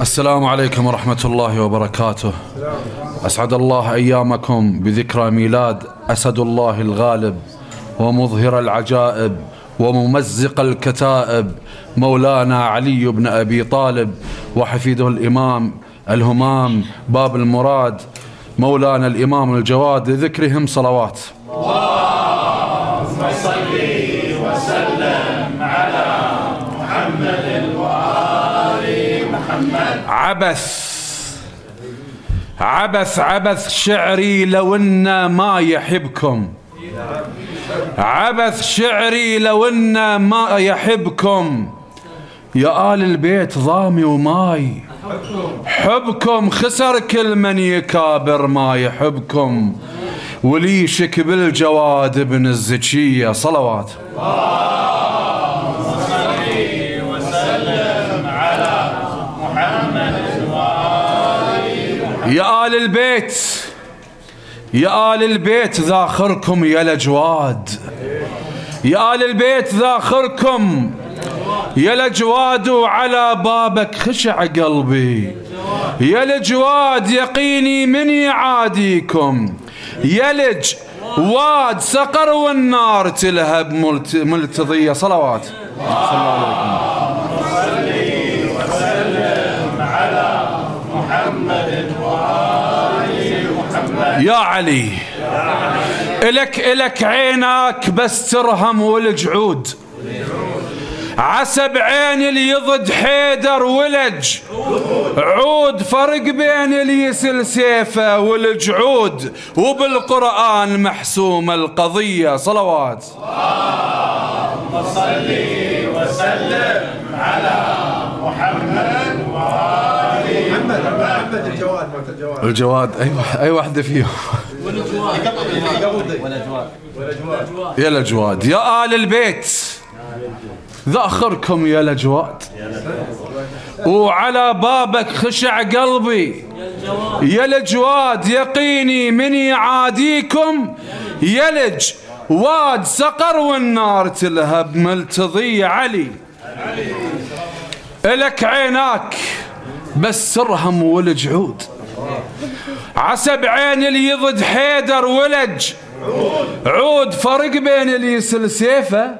السلام عليكم ورحمة الله وبركاته. أسعد الله أيامكم بذكرى ميلاد أسد الله الغالب ومظهر العجائب وممزق الكتائب مولانا علي بن أبي طالب وحفيده الإمام الهمام باب المراد مولانا الإمام الجواد لذكرهم صلوات. اللهم صل وسلم على محمد محمد عبث. عبث عبث شعري لو إن ما يحبكم. عبث شعري لو إن ما يحبكم. يا آل البيت ضامي وماي. حبكم خسر كل من يكابر ما يحبكم. وليشك بالجواد ابن الزكية. صلوات وسلم على محمد يا آل البيت يا آل البيت ذاخركم يا الأجواد. يا آل البيت ذاخركم يا الأجواد وعلى بابك خشع قلبي. يا الأجواد يقيني من يعاديكم يلج واد سقر والنار تلهب ملت ملتضية صلوات. صلى الله عليكم وسلم على محمد وآل محمد يا علي. إلك إلك عينك بس ترهم والجعود. عسب عين اللي يضد حيدر ولج. عود فرق بين اللي يسل سيفه والجعود. وبالقرآن محسومة القضية. صلوات. اللهم صل وسلم على محمد وآل محمد الجواد موت الجواد الجواد أي واحد أي واحدة فيهم. يا الأجواد. يا آل البيت. ذأخركم يا الأجواد. وعلى بابك خشع قلبي. يا الأجواد يقيني من يعاديكم. يلج واد سقر والنار تلهب ملتضي علي. إلك عيناك. بس سرهم والجعود عسب عين اللي يضد حيدر ولج. عود فرق بين اللي يسل سيفه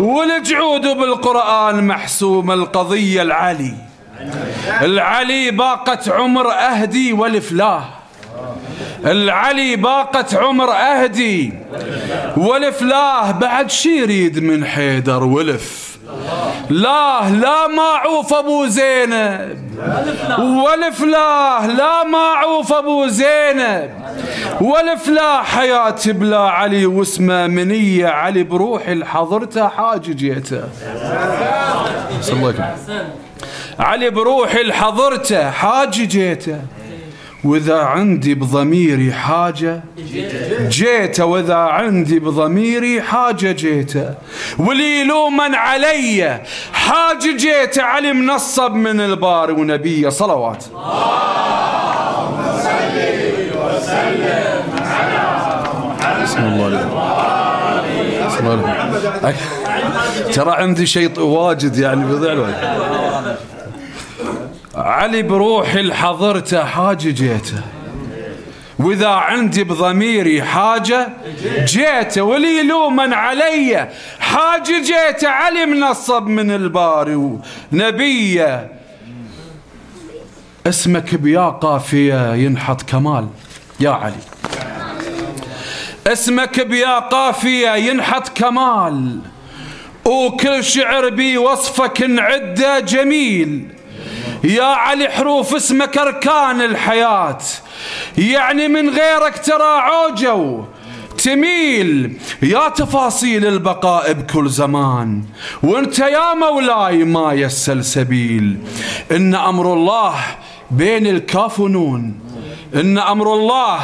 والجعود بالقرآن محسوم القضية العلي. العلي باقت عمر أهدي والفلاه العلي باقت عمر أهدي والفلاه بعد شي يريد من حيدر ولف. لا لا معوف أبو زينب. والفلاه لا معوف أبو زينب. والفلاه حياتي بلا علي واسمه منية علي بروحي لحضرته حاج جيته. صلى. علي بروحي لحضرته حاج وإذا عندي بضميري حاجة جيته وإذا عندي بضميري حاجة جيته ولي لوما علي حاجة جيته علي منصب من الباري ونبيه صلوات. بسم الله ترى عندي شيء واجد يعني بضيع الوقت. علي بروحي لحضرته حاجة جيته. وإذا عندي بضميري حاجة جيته. ولي لوما علي. حاجة جيته. علي منصب من الباري ونبيه. اسمك بيا قافية ينحط كمال. يا علي. اسمك بيا قافية ينحط كمال. وكل شعر بي وصفك نعده جميل. يا علي حروف اسمك أركان الحياة. يعني من غيرك ترى عوجو. تميل يا تفاصيل البقاء بكل زمان. وانت يا مولاي ما يسل سبيل. إن أمر الله بين الكاف ونون إن أمر الله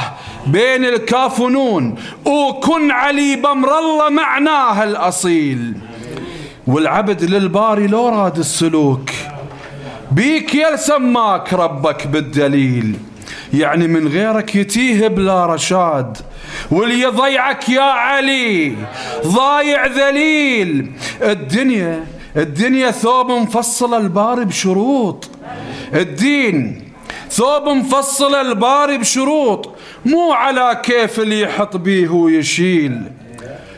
بين الكاف ونون وكن علي بامر الله معناه الأصيل. والعبد للباري لو راد السلوك. بيك يا سماك ربك بالدليل. يعني من غيرك يتيه بلا رشاد واللي يضيعك يا علي ضايع ذليل. الدنيا الدنيا ثوب مفصل الباري بشروط. الدين ثوب مفصل الباري بشروط مو على كيف اللي يحط بيه ويشيل.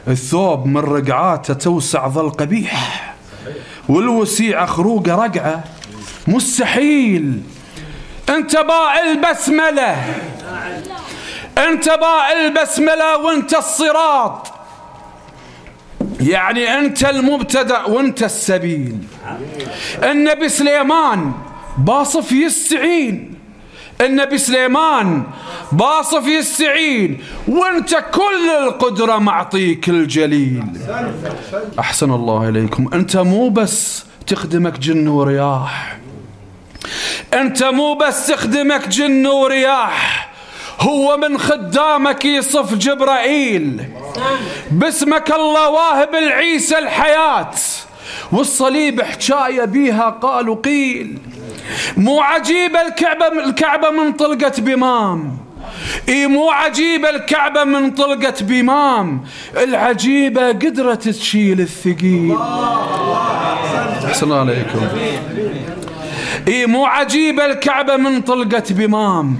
الثوب من رقعاته توسع ظل قبيح والوسيع خروقه رقعة. مستحيل. انت باع البسملة. انت باع البسملة وانت الصراط. يعني انت المبتدأ وانت السبيل. النبي سليمان باصف يستعين. النبي سليمان باصف يستعين. وانت كل القدرة معطيك الجليل. أحسن الله إليكم. أنت مو بس تخدمك جن ورياح. أنت مو بس تخدمك جن ورياح هو من خدامك يصف جبرائيل. باسمك الله واهب العيسى الحياة. والصليب حكاية بيها قالوا قيل. مو عجيبة الكعبة الكعبة من طلقة بمام إي مو عجيبة الكعبة من طلقة بمام العجيبة قدرة تشيل الثقيل. أحسن عليكم. إي مو عجيبة الكعبة من طلقة بمام.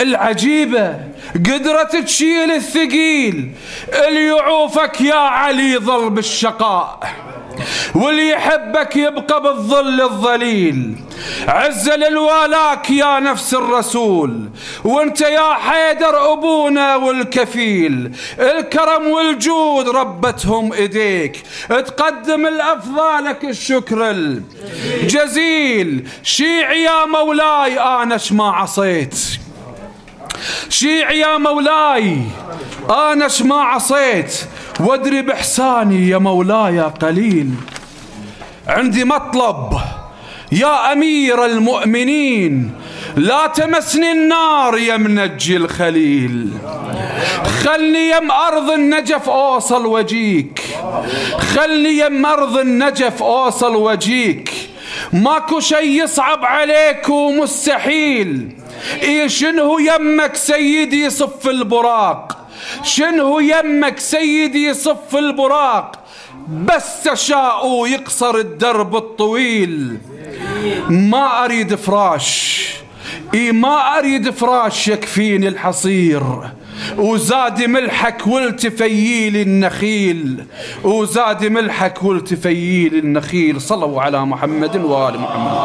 العجيبة قدرة تشيل الثقيل اللي يعوفك يا علي ظل بالشقاء واللي يحبك يبقى بالظل الظليل. عز للوالاك يا نفس الرسول وانت يا حيدر أبونا والكفيل. الكرم والجود ربتهم إيديك. تقدم الأفضالك الشكر الجزيل. شيع يا مولاي آنش ما عصيت. شيع يا مولاي آنش ما عصيت. وادري باحساني يا مولاي قليل. عندي مطلب. يا أمير المؤمنين لا تمسني النار يا منجي الخليل. خلني يم أرض النجف اوصل وجيك خلني يم أرض النجف اوصل وجيك ماكو شيء يصعب عليك ومستحيل إيه شنو يمك سيدي صف البراق. شنو يمك سيدي صف البراق؟ بس تشاء يقصر الدرب الطويل. ما أريد فراش. إي ما أريد فراش يكفيني الحصير. وزاد ملحك والتفييل النخيل. وزاد ملحك والتفييل النخيل. صلوا على محمد وآل محمد.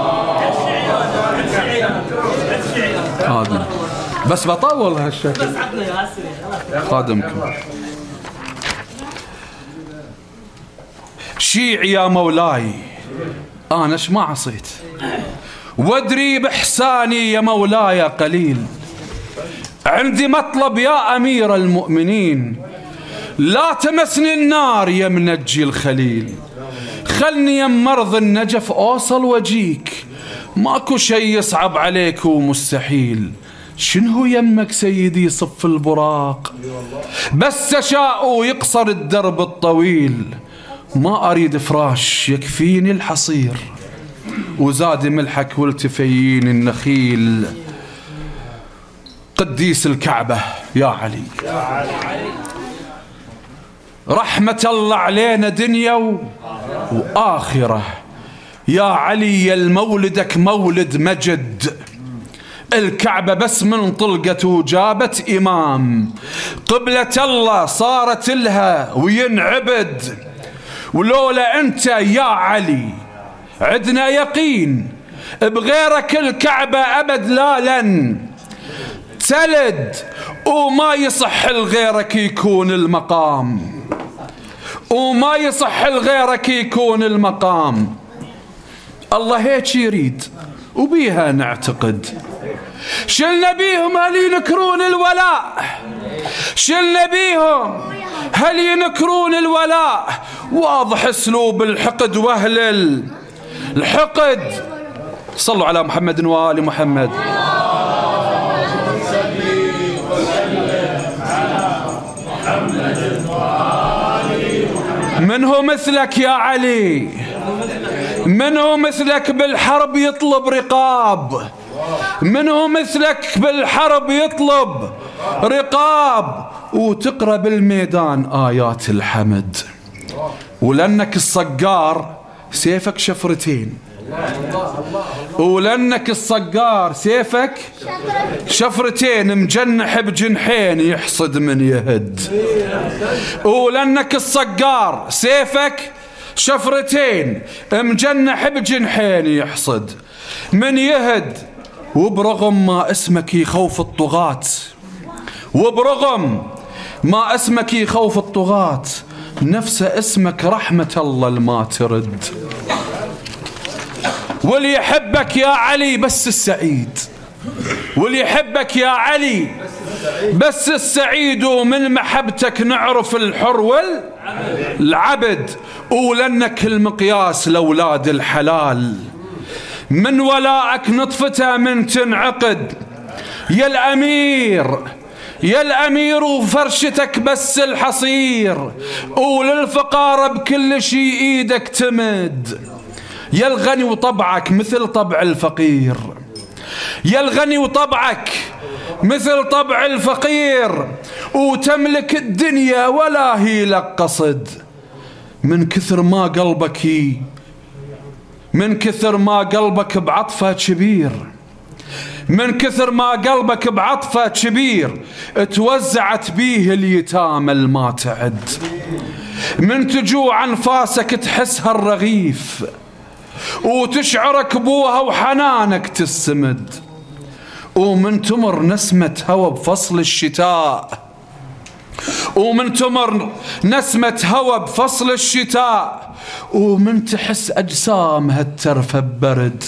بس بطول هالشكل. خادمكم. شيع يا مولاي أنا إيش ما عصيت. وادري بإحساني يا مولاي قليل. عندي مطلب يا أمير المؤمنين. لا تمسني النار يا منجي الخليل. خلني يا مرض النجف أوصل وجيك. ماكو شيء يصعب عليك ومستحيل. شنو يمك سيدي صف البراق؟ بس تشاء يقصر الدرب الطويل. ما أريد فراش يكفيني الحصير. وزاد ملحك والتفيين النخيل. قديس الكعبة يا علي. رحمة الله علينا دنيا وآخرة. يا علي المولدك مولد مجد. الكعبة بس من طلقته جابت إمام. قبلة الله صارت لها وينعبد. ولولا أنت يا علي عدنا يقين بغيرك الكعبة أبد لا لن تلد وما يصح لغيرك يكون المقام. وما يصح لغيرك يكون المقام. الله هيك يريد وبيها نعتقد. شلنا بيهم هل ينكرون الولاء؟ شلنا بيهم هل ينكرون الولاء؟ واضح اسلوب الحقد وأهل الحقد. صلوا على محمد وآل محمد. من هو مثلك يا علي؟ من هو مثلك بالحرب يطلب رقاب؟ من هو مثلك بالحرب يطلب رقاب. وتقرأ بالميدان آيات الحمد. ولأنك الصقار سيفك شفرتين. ولأنك الصقار سيفك شفرتين مجنح بجنحين يحصد من يهد. ولأنك الصقار سيفك شفرتين مجنح بجنحين يحصد من يهد. وبرغم ما اسمك يخوف الطغاة وبرغم ما اسمك يخوف الطغاة نفس اسمك رحمة الله الما ترد. واللي يحبك يا علي بس السعيد. واللي يحبك يا علي بس السعيد ومن محبتك نعرف الحر والعبد ولنك المقياس لأولاد الحلال. من ولائك نطفته من تنعقد. يا الأمير يا الأمير وفرشتك بس الحصير وللفقارة بكل شي إيدك تمد. يا الغني وطبعك مثل طبع الفقير. يا الغني وطبعك مثل طبع الفقير. وتملك الدنيا ولا هي لك قصد. من كثر ما قلبك هي من كثر ما قلبك بعطفة كبير. من كثر ما قلبك بعطفة كبير توزعت بيه اليتامى الما تعد. من تجوع انفاسك تحسها الرغيف وتشعرك بوها وحنانك تسمد. ومن تمر نسمة هوى بفصل الشتاء. ومن تمر نسمة هوى بفصل الشتاء. ومن تحس أجسامها الترفة برد.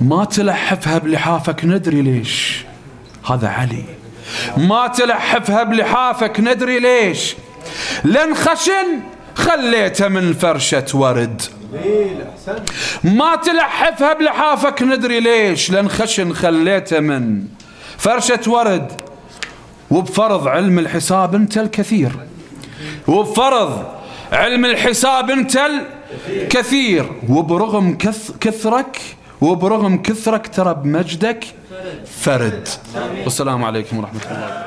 ما تلحفها بلحافك ندري ليش. هذا علي. ما تلحفها بلحافك ندري ليش. لن خشن خليته من فرشة ورد. ما تلحفها بلحافك ندري ليش. لن خشن خليته من فرشة ورد. وبفرض علم الحساب أنت الكثير. وبفرض علم الحساب انت الكثير وبرغم كثرك وبرغم كثرك ترى بمجدك فرد. والسلام عليكم ورحمة الله.